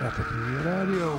Ratatouille Radio.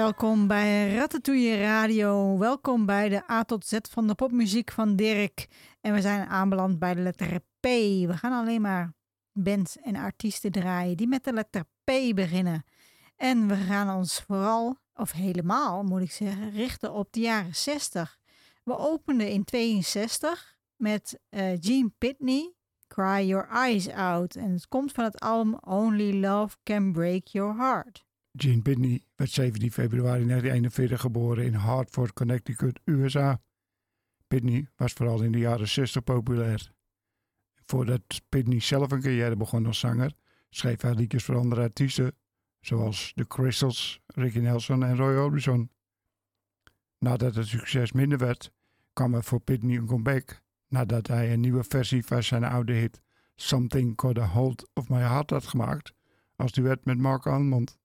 Welkom bij Ratatouille Radio. Welkom bij de A tot Z van de popmuziek van Dirk. En we zijn aanbeland bij de letter P. We gaan alleen maar bands en artiesten draaien die met de letter P beginnen. En we gaan ons vooral, of helemaal moet ik zeggen, richten op de jaren 60. We openden in 62 met eh, Gene Pitney, Cry Your Eyes Out. En het komt van het album Only Love Can Break Your Heart. Gene Pitney werd 17 februari 1941 geboren in Hartford, Connecticut, USA. Pitney was vooral in de jaren 60 populair. Voordat Pitney zelf een carrière begon als zanger, schreef hij liedjes voor andere artiesten, zoals The Crystals, Ricky Nelson en Roy Orbison. Nadat het succes minder werd, kwam er voor Pitney een comeback, nadat hij een nieuwe versie van zijn oude hit Something Got a Hold of My Heart had gemaakt, als duet met Mark Almond.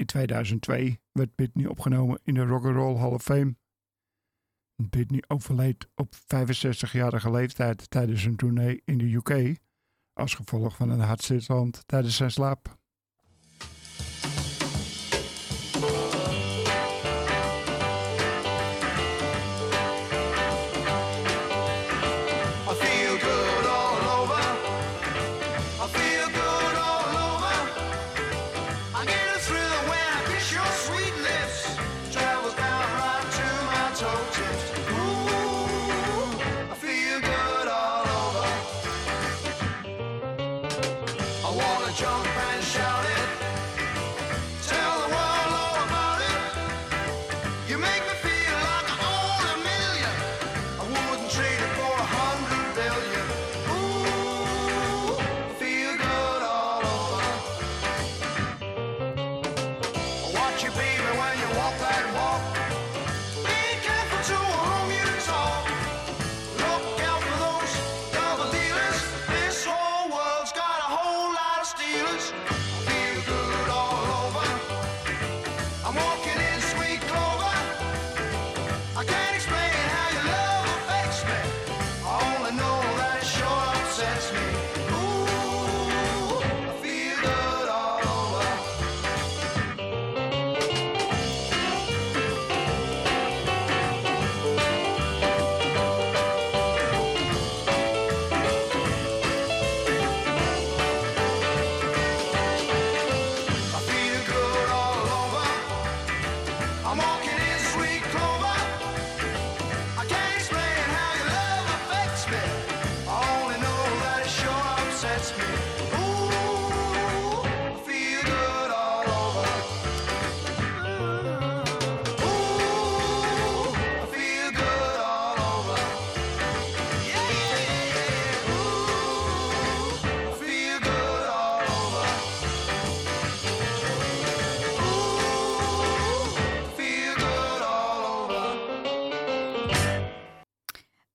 In 2002 werd Pitney opgenomen in de Rock and Roll Hall of Fame. Pitney overleed op 65-jarige leeftijd tijdens een tournee in de UK als gevolg van een hartstilstand tijdens zijn slaap.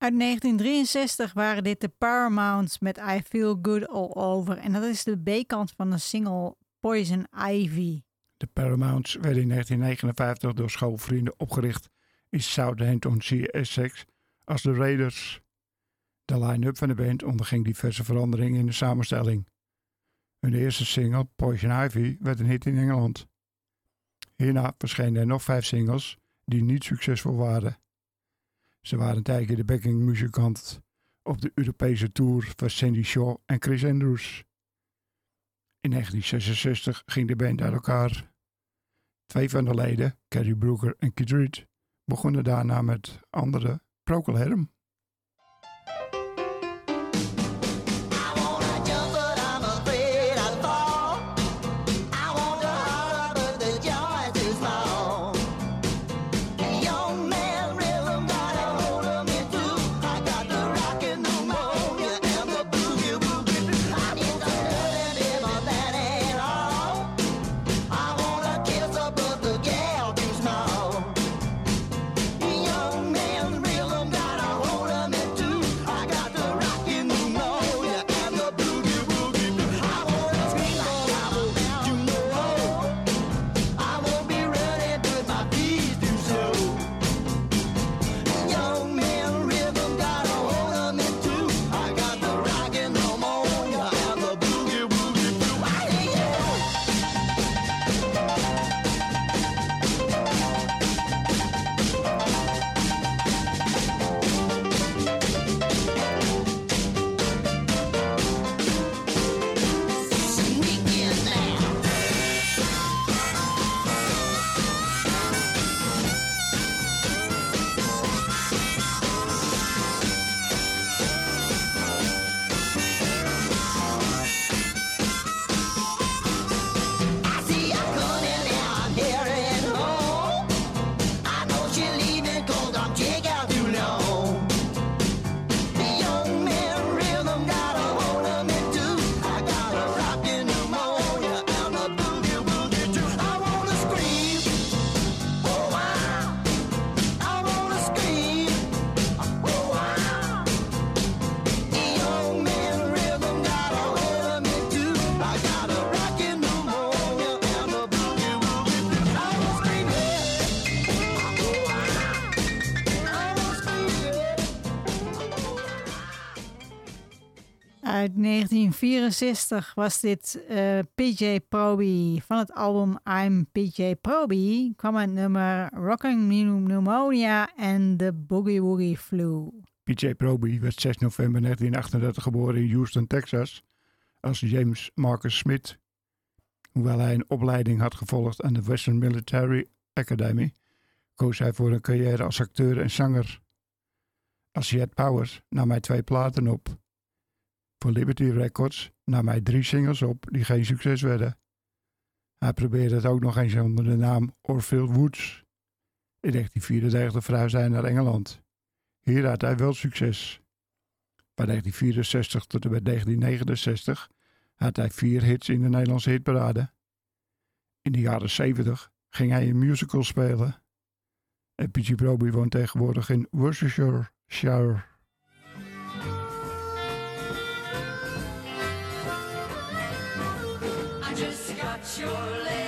Uit 1963 waren dit de Paramounts met I Feel Good All Over. En dat is de B-kant van de single Poison Ivy. De Paramounts werden in 1959 door schoolvrienden opgericht in Southampton, Essex als de Raiders. De line-up van de band onderging diverse veranderingen in de samenstelling. Hun eerste single, Poison Ivy, werd een hit in Engeland. Hierna verschenen er nog vijf singles die niet succesvol waren. Ze waren tijdje de backingmuzikant op de Europese tour van Sandy Shaw en Chris Andrews. In 1966 ging de band uit elkaar. Twee van de leden, Carrie Brooker en Keith Reed, begonnen daarna met andere Procol Harum. Uit 1964 was dit eh, PJ Proby. Van het album I'm PJ Proby kwam het nummer Rocking Pneumonia en The Boogie Woogie Flu. PJ Proby werd 6 november 1938 geboren in Houston, Texas, als James Marcus Smith. Hoewel hij een opleiding had gevolgd aan de Western Military Academy, koos hij voor een carrière als acteur en zanger. Als Jet Powers nam hij twee platen op. Voor Liberty Records nam hij drie singles op die geen succes werden. Hij probeerde het ook nog eens onder de naam Orville Woods. In 1934 verhuisde hij naar Engeland. Hier had hij wel succes. Van 1964 tot en met 1969 had hij vier hits in de Nederlandse hitparade. In de jaren 70 ging hij in musicals spelen. En P.G. Proby woont tegenwoordig in Worcestershire. Your letter,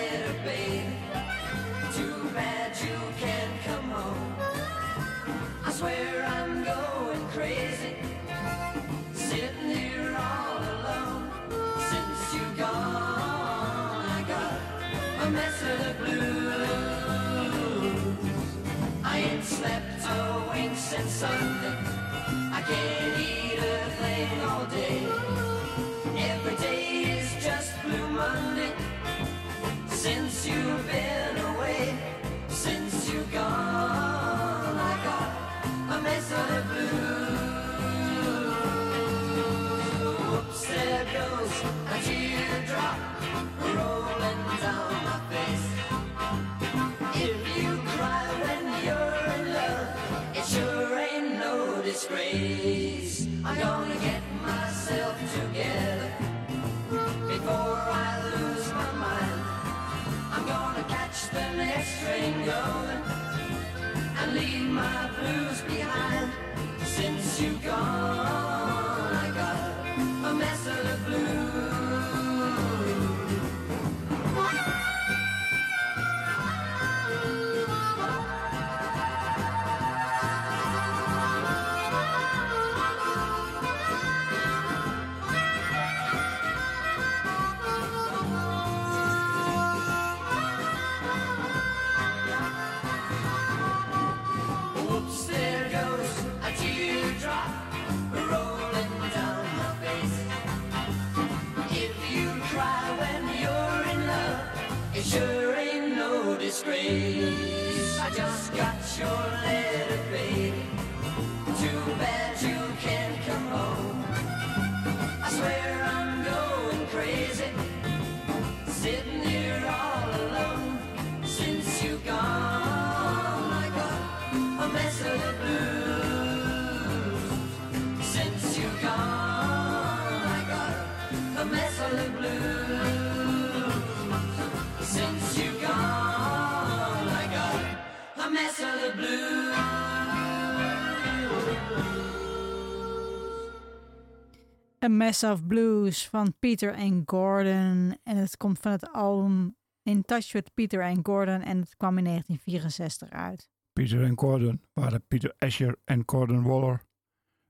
Mess of Blues van Peter and Gordon. En het komt van het album In Touch with Peter and Gordon. En het kwam in 1964 uit. Peter en Gordon waren Peter Asher en Gordon Waller.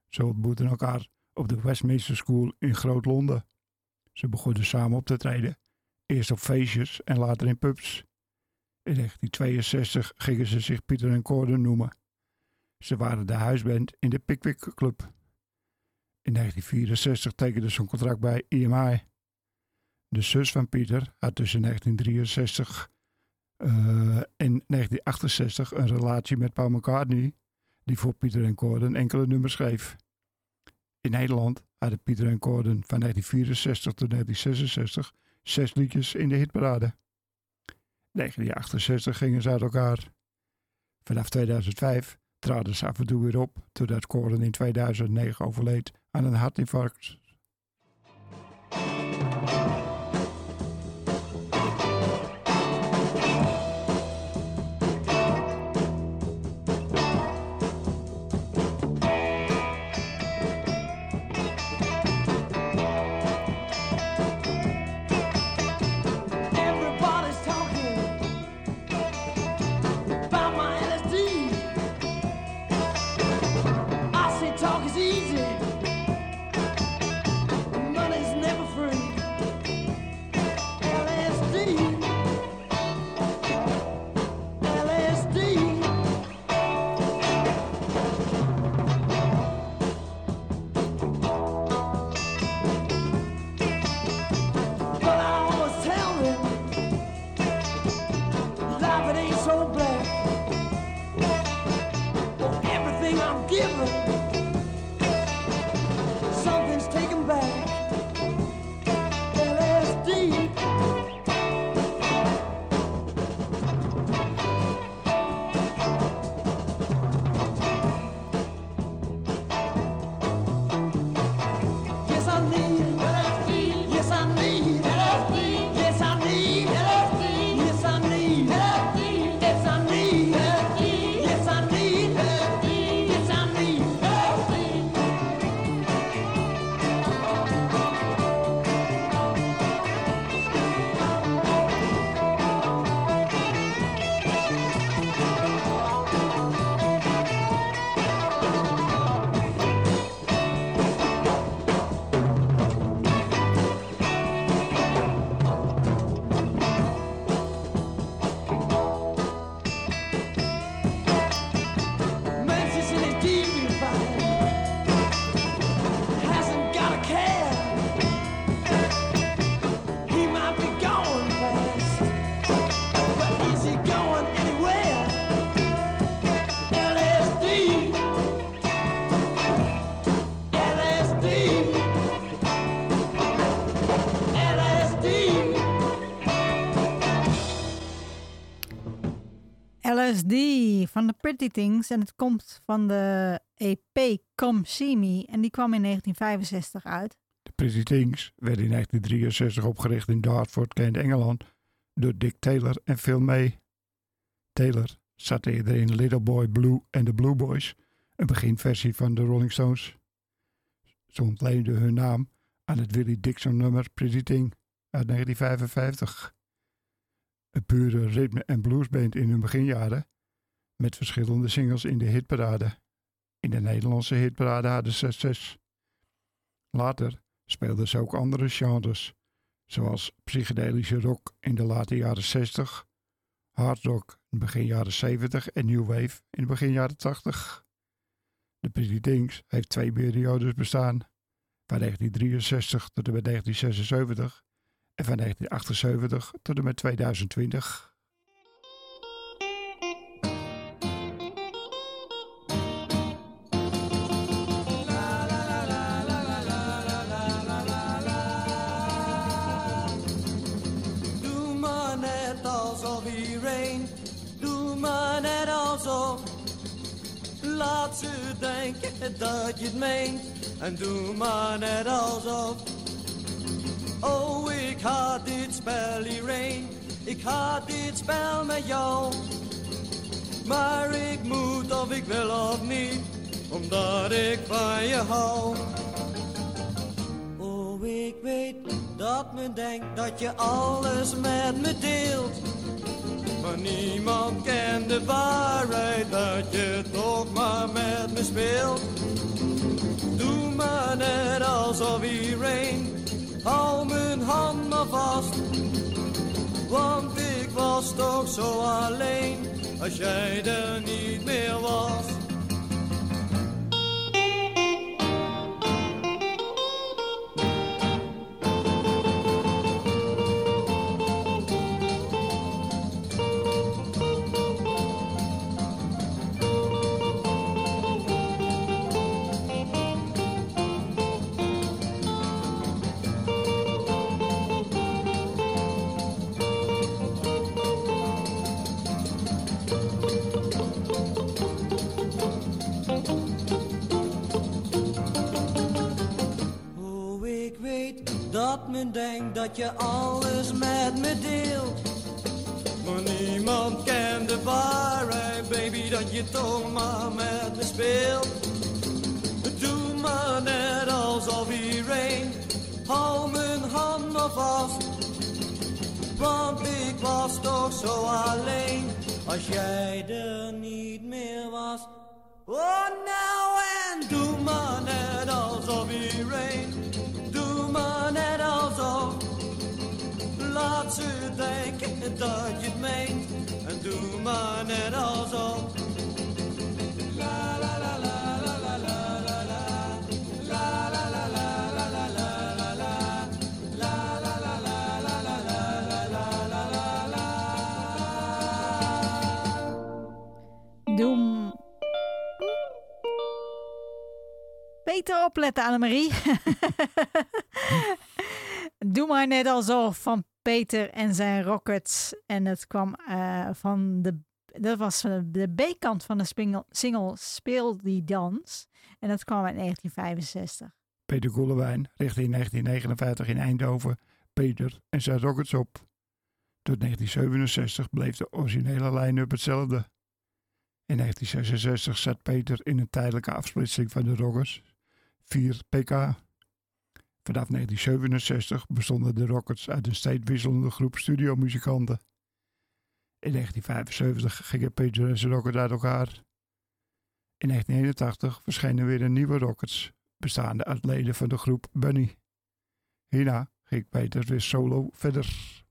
Ze ontmoetten elkaar op de Westminster School in Groot-Londen. Ze begonnen samen op te treden. Eerst op feestjes en later in pubs. In 1962 gingen ze zich Peter en Gordon noemen. Ze waren de huisband in de Pickwick Club. In 1964 tekende ze een contract bij EMI. De zus van Pieter had tussen 1963 eh, en 1968 een relatie met Paul McCartney, die voor Pieter en Gordon enkele nummers schreef. In Nederland hadden Pieter en Gordon van 1964 tot 1966 zes liedjes in de hitparade. 1968 gingen ze uit elkaar. Vanaf 2005 traden ze af en toe weer op, totdat Gordon in 2009 overleed aan een hartinfarct. Everybody's LSD van de Pretty Things. En het komt van de EP Come See Me. En die kwam in 1965 uit. De Pretty Things werden in 1963 opgericht in Dartford, Kent, Engeland, door Dick Taylor en Phil May. Taylor zat eerder in Little Boy Blue en de Blue Boys, een beginversie van de Rolling Stones. Ze ontleenden hun naam aan het Willie Dixon nummer Pretty Thing uit 1955. Een pure ritme- en bluesband in hun beginjaren, met verschillende singles in de hitparade. In de Nederlandse hitparade hadden ze zes. Later speelden ze ook andere genres, zoals psychedelische rock in de late jaren 60, hard rock in begin jaren 70 en new wave in begin jaren 80. De Pretty Things heeft twee periodes bestaan. Van 1963 tot en met 1976 en van 1978 tot en met 2020. Ze denken dat je het meent en doe maar net alsof. Oh, ik haat dit spel hierheen, ik haat dit spel met jou. Maar ik moet of ik wil of niet, omdat ik van je hou. Oh, ik weet dat men denkt dat je alles met me deelt. Maar niemand kent de waarheid dat je toch maar met me speelt. Doe maar net alsof iedereen, hou mijn hand maar vast. Want ik was toch zo alleen, als jij er niet meer was. Dat men denkt dat je alles met me deelt. Maar niemand kent de waarheid, baby, dat je toch maar met me speelt. Doe maar net alsof iedereen, hou mijn hand vast. Want ik was toch zo alleen, als jij er niet meer was. Oh, nou en doe maar net alsof iedereen, doe maar net alsof. Laat ze denken dat je het meent en doe maar net alsof. Beter opletten, Annemarie. Doe maar net alsof van Peter en zijn Rockets. En het kwam eh, van de. Dat was de B-kant van de spingel- single Speel die dans. En dat kwam uit 1965. Peter Koelewijn richtte in 1959 in Eindhoven Peter en zijn Rockets op. Tot 1967 bleef de originele line-up hetzelfde. In 1966 zat Peter in een tijdelijke afsplitsing van de Rockets, 4 pk. Vanaf 1967 bestonden de Rockets uit een steeds wisselende groep studiomuzikanten. In 1975 gingen Peter en Rockets uit elkaar. In 1981 verschenen weer nieuwe Rockets, bestaande uit leden van de groep Bunny. Hierna ging Peter weer solo verder.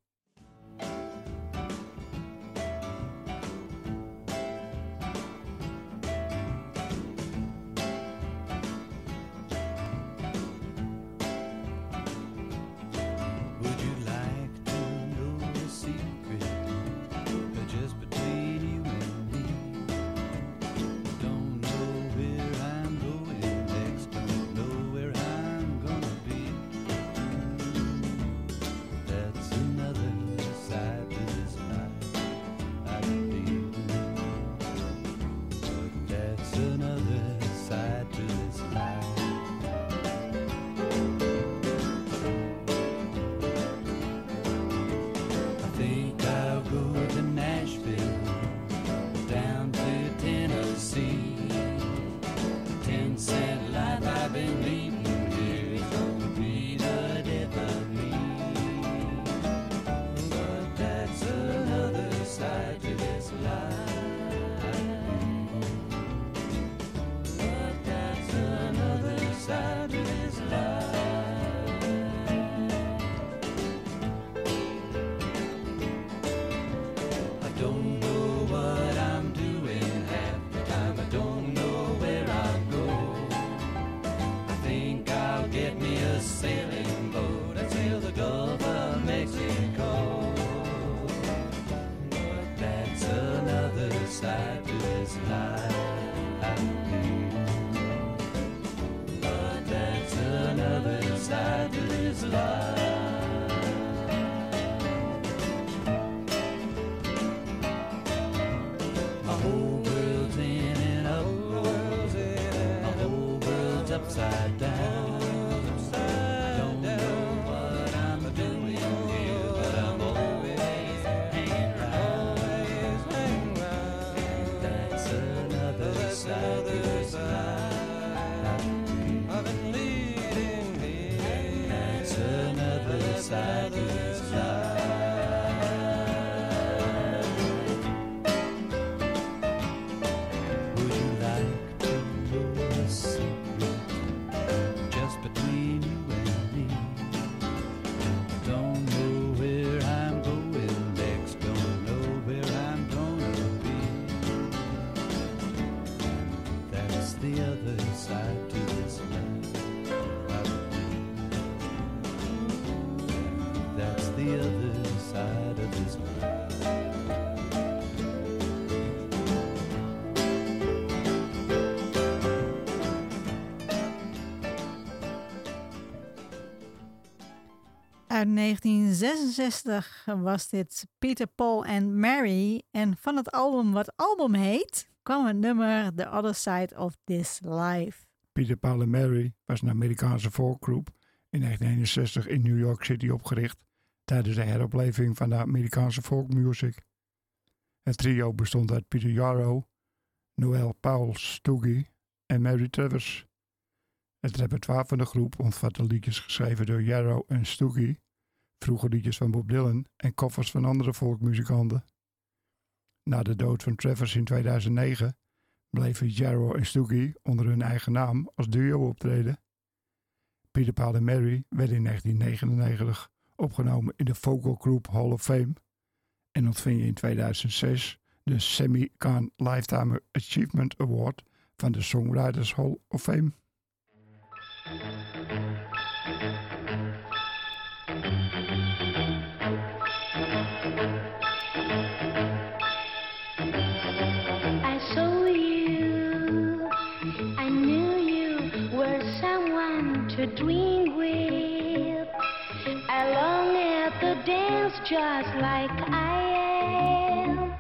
Uit 1966 was dit Peter, Paul en Mary. En van het album wat album heet, kwam het nummer The Other Side of This Life. Peter, Paul en Mary was een Amerikaanse folkgroep in 1961 in New York City opgericht tijdens de heropleving van de Amerikaanse folkmuziek. Het trio bestond uit Peter Yarrow, Noel Paul Stuggy en Mary Travers. Het repertoire van de groep omvatte liedjes geschreven door Yarrow en Stuggy, vroege liedjes van Bob Dylan en koffers van andere folkmuzikanten. Na de dood van Travers in 2009 bleven Jarrow en Stuggy onder hun eigen naam als duo optreden. Peter Paul en Mary werden in 1999 opgenomen in de Vocal Group Hall of Fame en ontvingen in 2006 de Sammy Kahn Lifetime Achievement Award van de Songwriters Hall of Fame. Just like I am.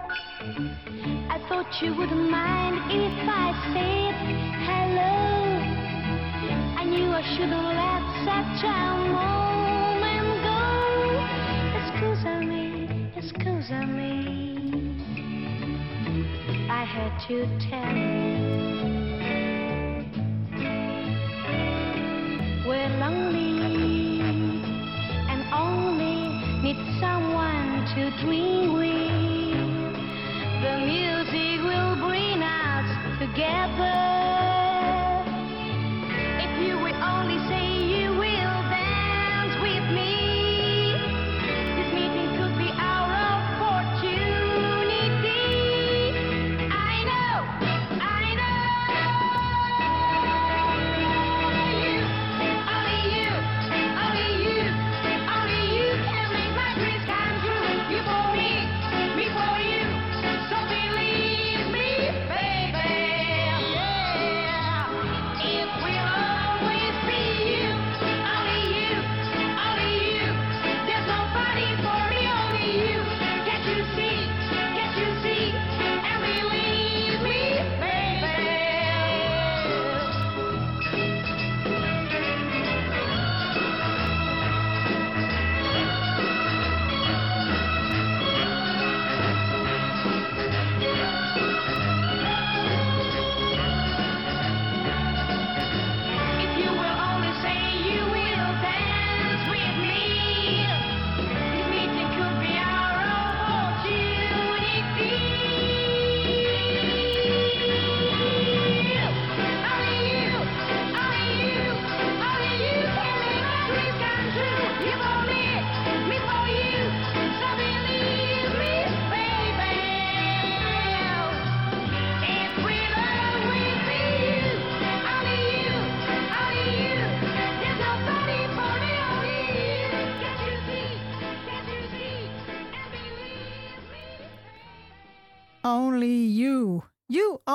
I thought you wouldn't mind if I said hello. I knew I shouldn't let such a moment go. Excuse me, excuse me. I had to tell you. We're lonely to dream with. The music will bring us together.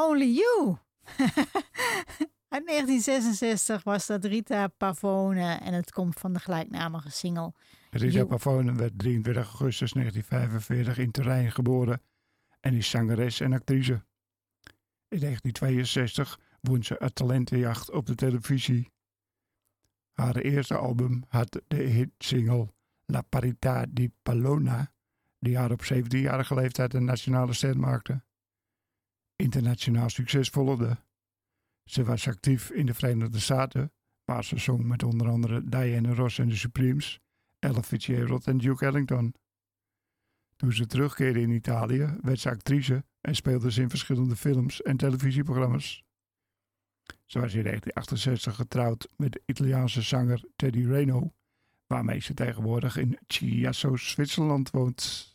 Only You. Uit 1966 was dat Rita Pavone en het komt van de gelijknamige single. Rita. Pavone werd 23 augustus 1945 in Turijn geboren en is zangeres en actrice. In 1962 won ze een talentenjacht op de televisie. Haar eerste album had de hitsingle La Parità di Palona, die haar op 17-jarige leeftijd een nationale ster maakte. Internationaal succes volgde. Ze was actief in de Verenigde Staten, waar ze zong met onder andere Diana Ross en de Supremes, Ella Fitzgerald en Duke Ellington. Toen ze terugkeerde in Italië, werd ze actrice en speelde ze in verschillende films en televisieprogramma's. Ze was in 1968 getrouwd met de Italiaanse zanger Teddy Reno, waarmee ze tegenwoordig in Chiasso, Zwitserland woont.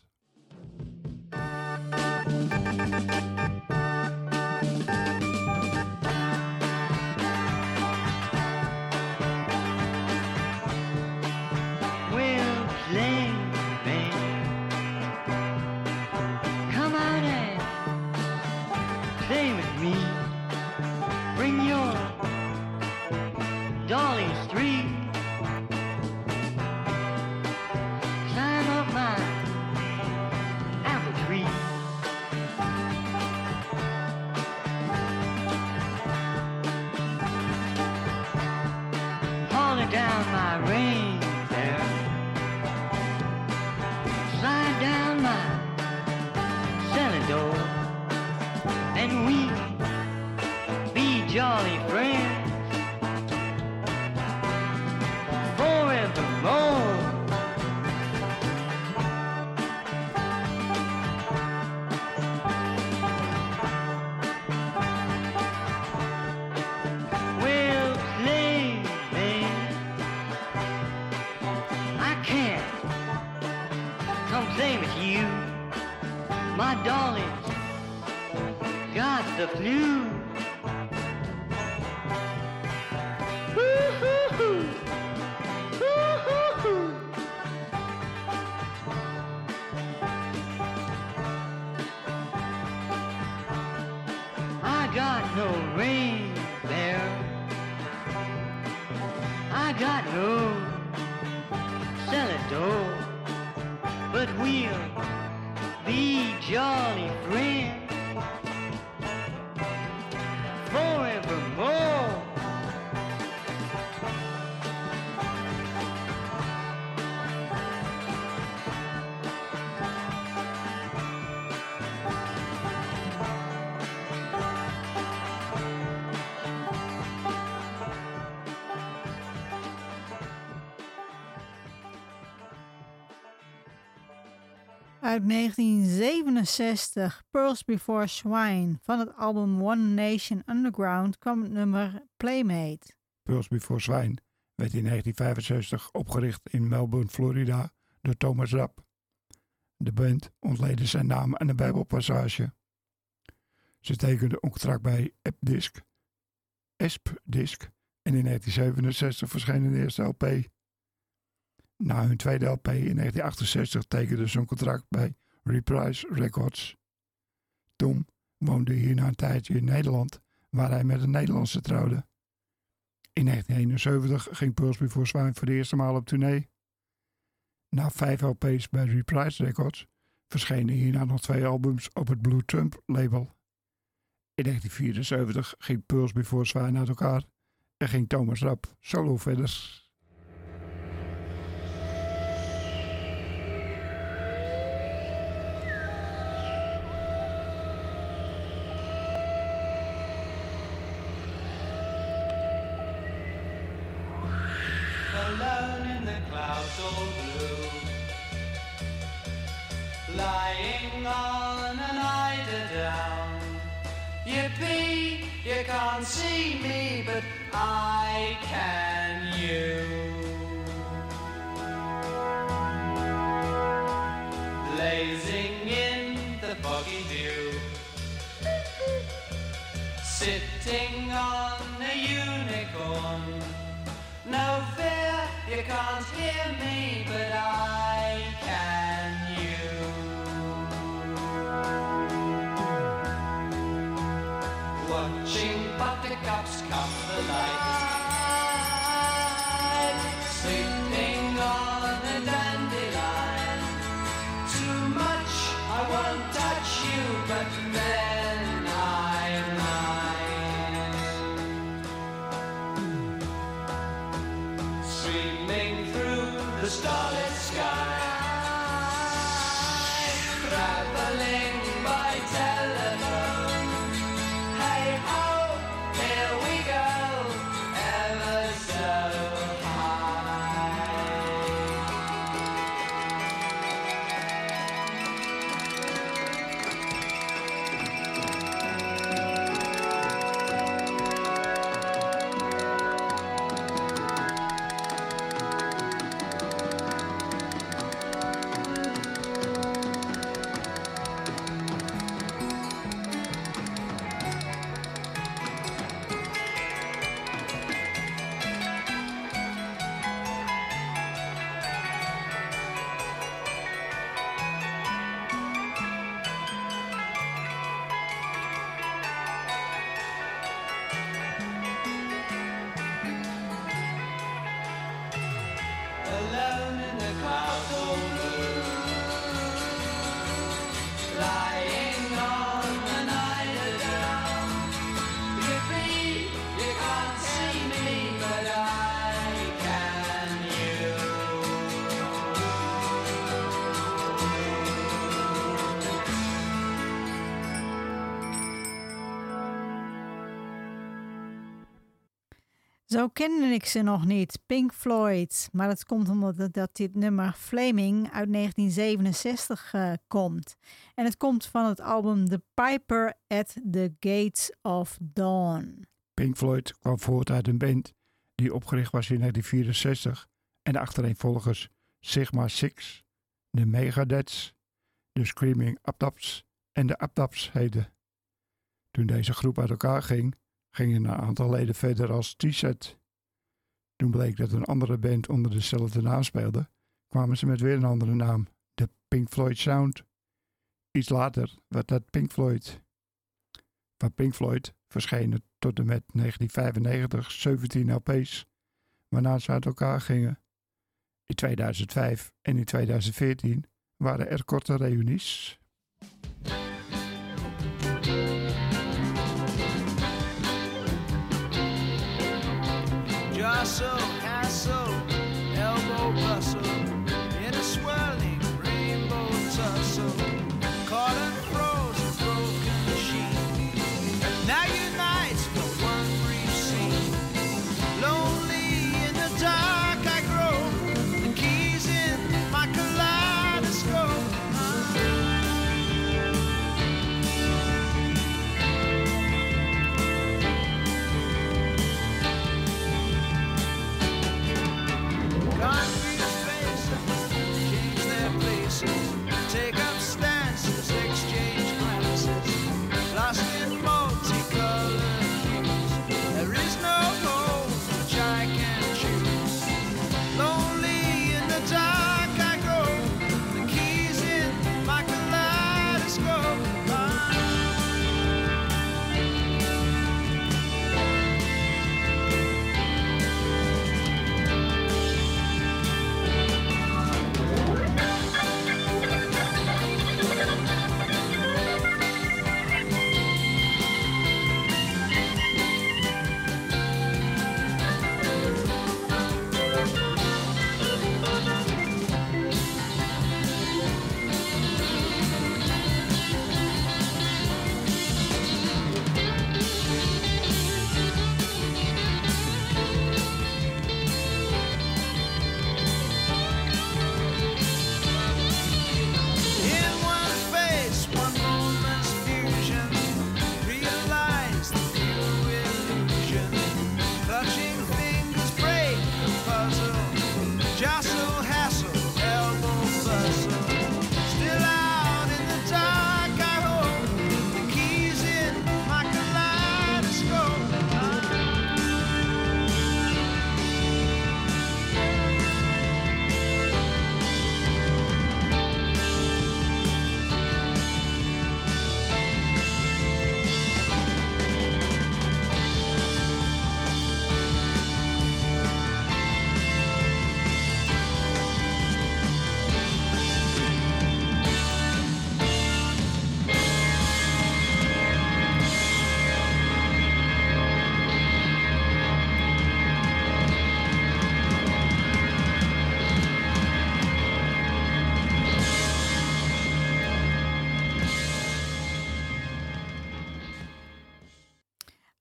I got no ring there. I got no cellar door, but we'll Uit 1967, Pearls Before Swine. Van het album One Nation Underground kwam het nummer Playmate. Pearls Before Swine werd in 1965 opgericht in Melbourne, Florida door Thomas Rapp. De band ontleedde zijn naam aan een bijbelpassage. Ze tekenden een contract bij Epdisc, Espdisc en in 1967 verscheen de eerste LP. Na hun tweede LP in 1968 tekenden ze een contract bij Reprise Records. Tom woonde hierna een tijdje in Nederland, waar hij met een Nederlandse trouwde. In 1971 ging Pearls Before Swine voor de eerste maal op tournee. Na vijf LP's bij Reprise Records verschenen hierna nog twee albums op het Blue Trump label. In 1974 ging Pearls Before Swine uit elkaar en ging Thomas Rapp solo verder. Can't see me, Zo kende ik ze nog niet, Pink Floyd. Maar dat komt omdat dat dit nummer Flaming uit 1967 eh, komt. En het komt van het album The Piper at the Gates of Dawn. Pink Floyd kwam voort uit een band die opgericht was in 1964 en de achtereenvolgers Sigma Six, de Megadeths, de Screaming Abdaps en de Abdaps heette. Toen deze groep uit elkaar ging, gingen een aantal leden verder als T-set. Toen bleek dat een andere band onder dezelfde naam speelde, kwamen ze met weer een andere naam, de Pink Floyd Sound. Iets later werd dat Pink Floyd. Van Pink Floyd verschenen tot en met 1995 17 LP's, waarna ze uit elkaar gingen. In 2005 en in 2014 waren er korte reunies. So.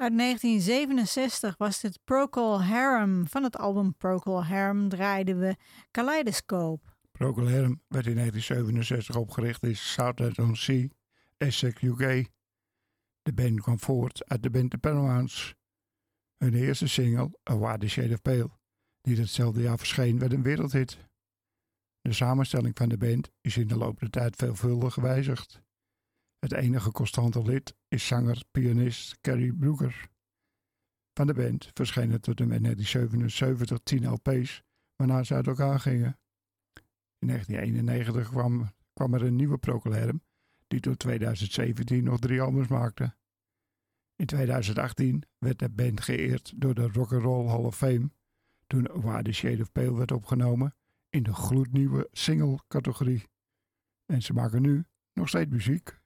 Uit 1967 was dit Procol Harum. Van het album Procol Harum draaiden we Kaleidoscope. Procol Harum werd in 1967 opgericht in Southend-on-Sea, Essex, UK. De band kwam voort uit de band The Paramount's. Hun eerste single, A Wider Shade of Pale, die datzelfde jaar verscheen, werd een wereldhit. De samenstelling van de band is in de loop der tijd veelvuldig gewijzigd. Het enige constante lid is zanger-pianist Carrie Brooker. Van de band verschenen tot en met 1977 10 LP's, waarna ze uit elkaar gingen. In 1991 kwam, kwam er een nieuwe Procol Harum, die tot 2017 nog drie albums maakte. In 2018 werd de band geëerd door de Rock'n'Roll Hall of Fame, toen Why the Shade of Pale werd opgenomen in de gloednieuwe single-categorie. En ze maken nu nog steeds muziek.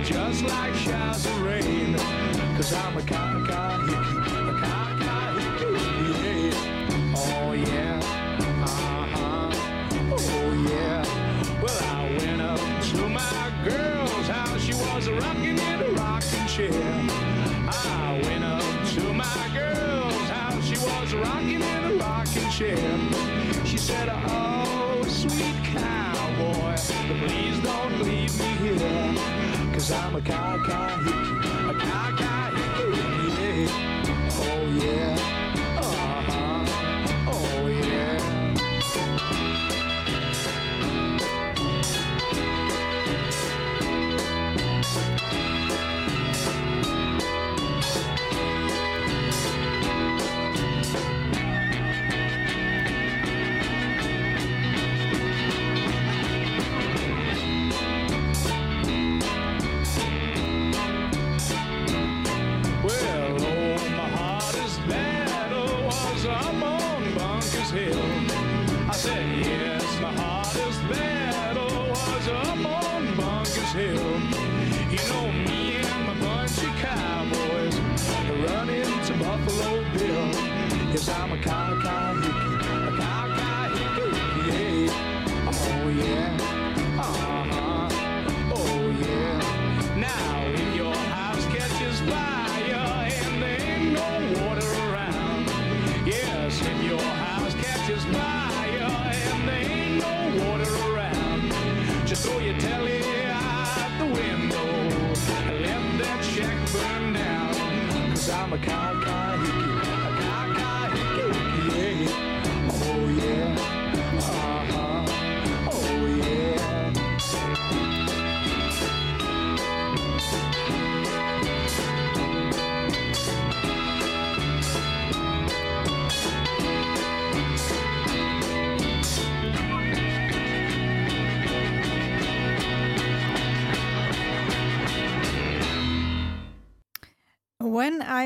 Just like showers of rain. Cause I'm a cow, cow, hickey, a cow, cow, hickey, yeah. Oh, yeah. Uh-huh. Oh, yeah. Well, I went up to my girl's house. She was rocking in a rocking chair. I went up to my girl's house. She was rocking in a rocking chair. She said, I'm a cow, cow, hickey, a cow, cow, hickey, yeah. Oh, yeah.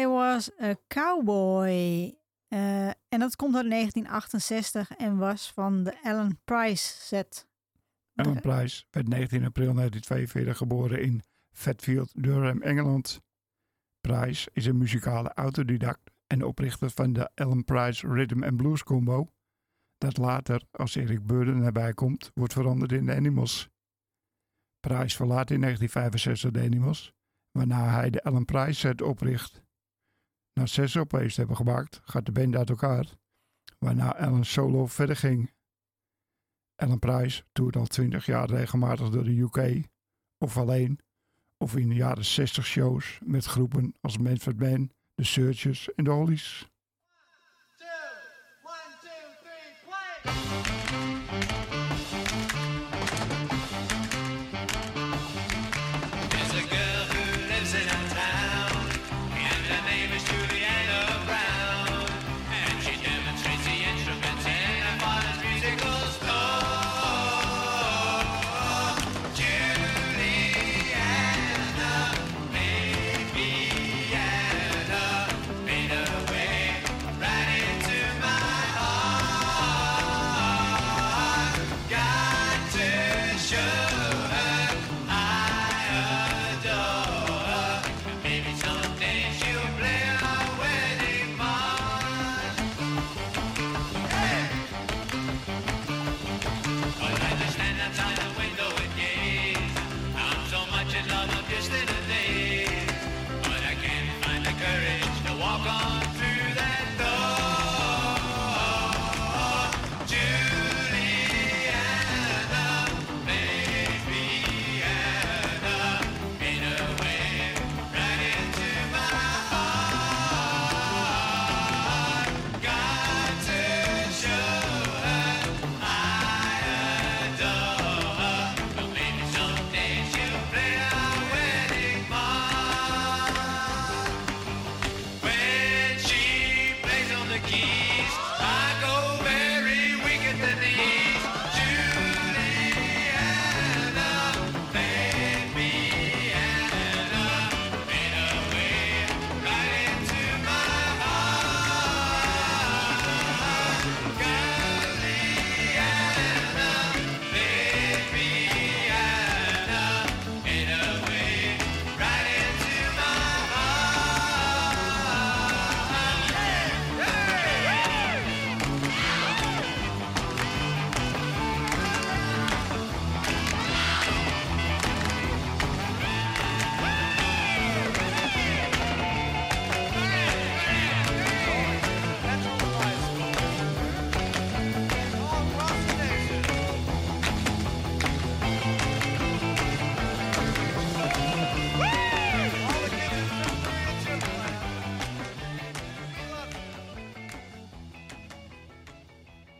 I Was a Cowboy. Eh, en dat komt uit 1968 en was van de Alan Price set. Alan Price werd 19 april 1942 geboren in Fatfield, Durham, Engeland. Price is een muzikale autodidact en oprichter van de Alan Price Rhythm and Blues Combo, dat later, als Eric Burden erbij komt, wordt veranderd in de Animals. Price verlaat in 1965 de Animals, waarna hij de Alan Price set opricht. Na zes te hebben gemaakt, gaat de band uit elkaar, waarna Alan solo verder ging. Alan Price toert al 20 jaar regelmatig door de UK, of alleen, of in de jaren 60 shows met groepen als Manfred Mann, The Searchers en The Hollies.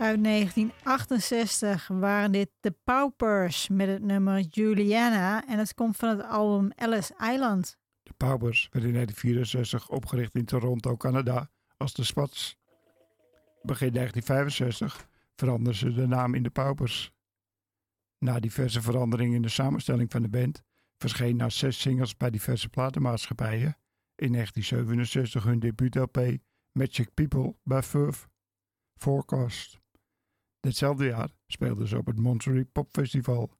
Uit 1968 waren dit de Paupers met het nummer Juliana. En het komt van het album Alice Island. De Paupers werd in 1964 opgericht in Toronto, Canada, als de Spats. Begin 1965 veranderden ze de naam in de Paupers. Na diverse veranderingen in de samenstelling van de band verscheen na zes singles bij diverse platenmaatschappijen in 1967 hun debuut-LP Magic People bij Furf Forecast. Ditzelfde jaar speelden ze op het Monterey Pop Festival.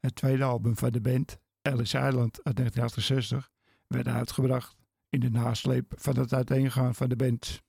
Het tweede album van de band, Alice Island uit 1968, werd uitgebracht in de nasleep van het uiteengaan van de band.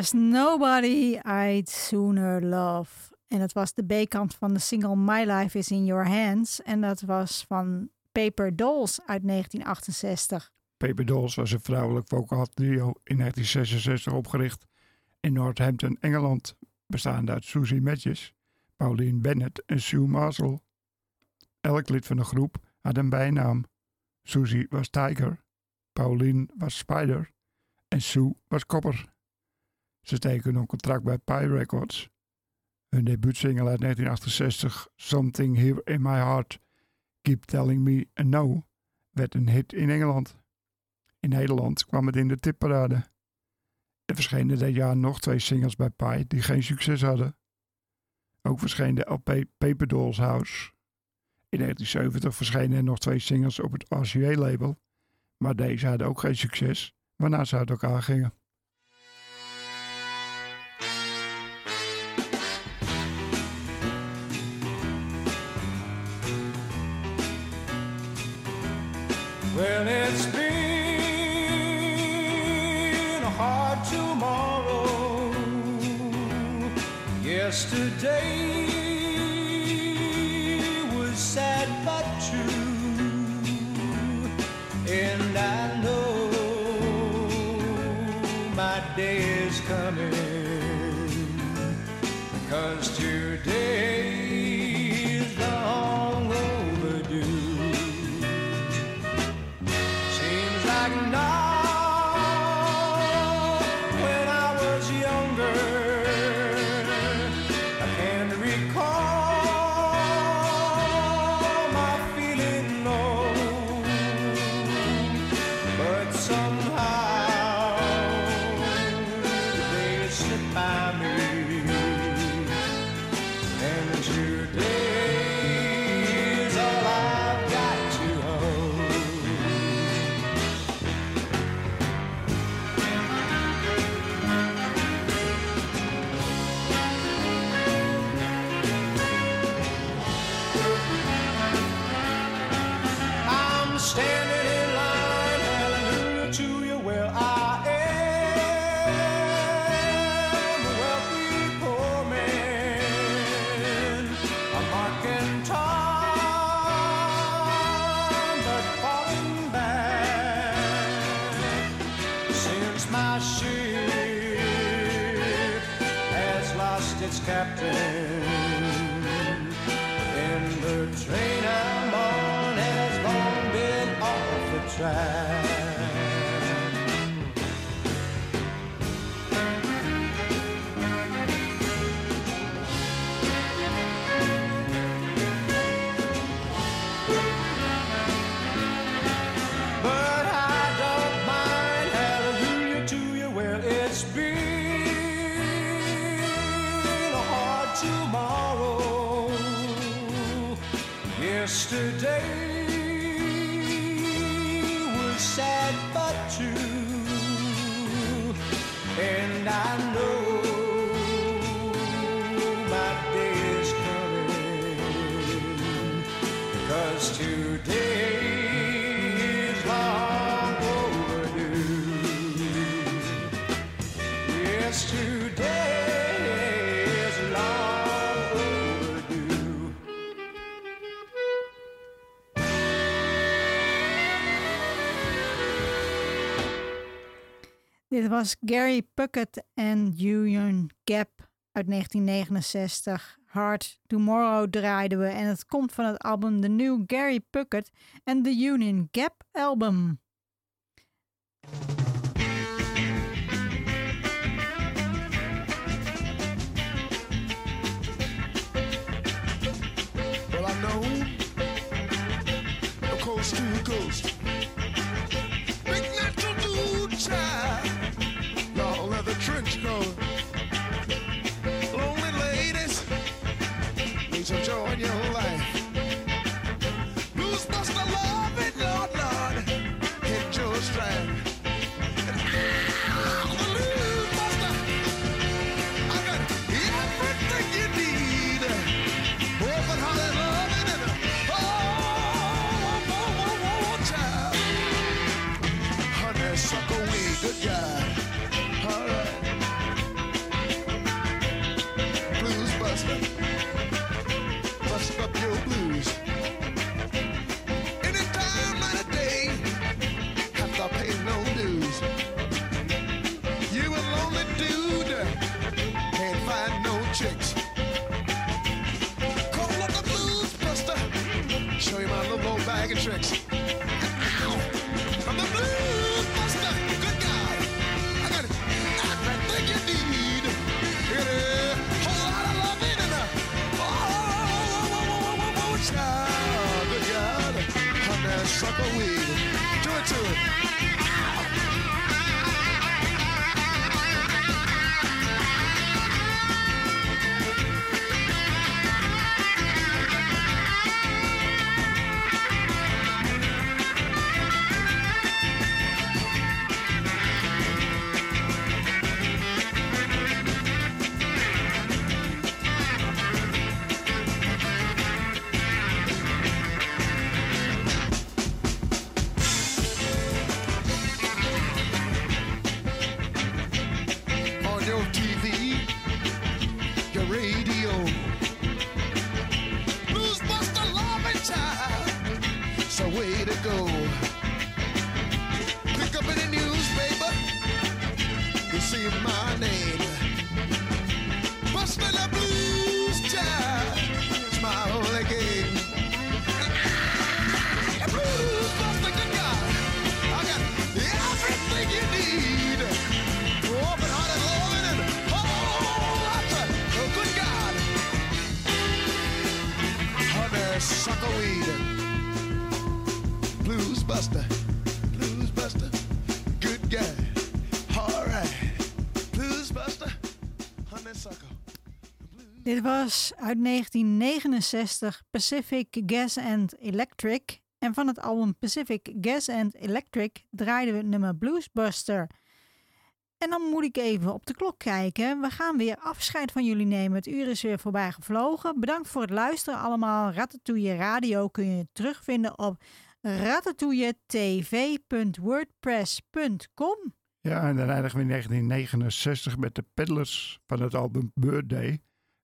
There's Nobody I'd Sooner Love. En dat was de B-kant van de single My Life is in Your Hands. En dat was van Paper Dolls uit 1968. Paper Dolls was een vrouwelijk vocaal trio in 1966 opgericht in Northampton, Engeland, bestaande uit Susie Matches, Pauline Bennett en Sue Marshall. Elk lid van de groep had een bijnaam. Susie was Tiger, Pauline was Spider en Sue was Copper. Ze tekenden een contract bij Pie Records. Hun debuutsingle uit 1968, Something Here in My Heart, Keep Telling Me a No, werd een hit in Engeland. In Nederland kwam het in de tipparade. Er verschenen dit jaar nog twee singles bij Pie die geen succes hadden. Ook verscheen de LP Paper Dolls House. In 1970 verschenen er nog twee singles op het RCA-label, maar deze hadden ook geen succes, waarna ze uit elkaar gingen. Well, it's been a hard tomorrow. Yesterday. Dit was Gary Puckett en Union Gap uit 1969. Hard Tomorrow draaiden we en het komt van het album The New Gary Puckett and The Union Gap Album. George. From the Blues Buster, good. I got everything you need. A whole lot of loving and a. Good weed. Do it to it. Dit was uit 1969 Pacific Gas and Electric. En van het album Pacific Gas and Electric draaiden we nummer Bluesbuster. En dan moet ik even op de klok kijken. We gaan weer afscheid van jullie nemen. Het uur is weer voorbij gevlogen. Bedankt voor het luisteren allemaal. Ratatouille Radio kun je terugvinden op ratatouilletv.wordpress.com. Ja, en dan eindigen we in 1969 met de Peddlers van het album Birthday.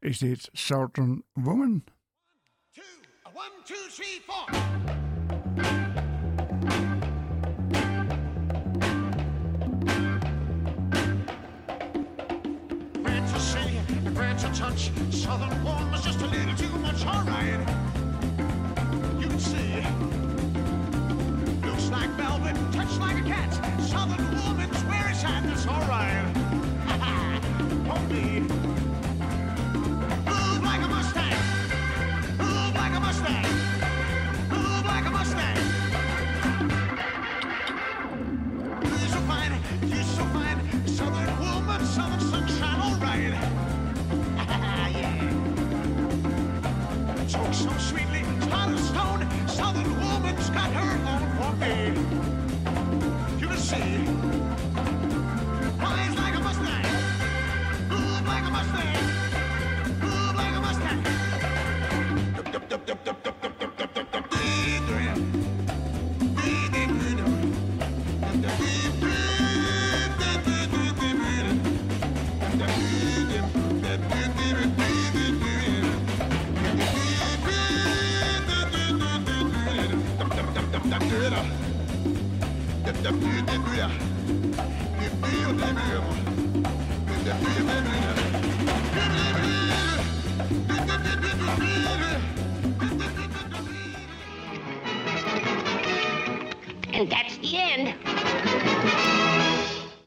Is dit Southern Woman? One, two, three, four. To to touch. Southern woman was just a little too much. All right. You can see. Looks like velvet, touch like a cat. Southern woman's where it's at. That's all Mustang. Move like a Mustang. Dup, dup, dup, dup, dup. And that's the end.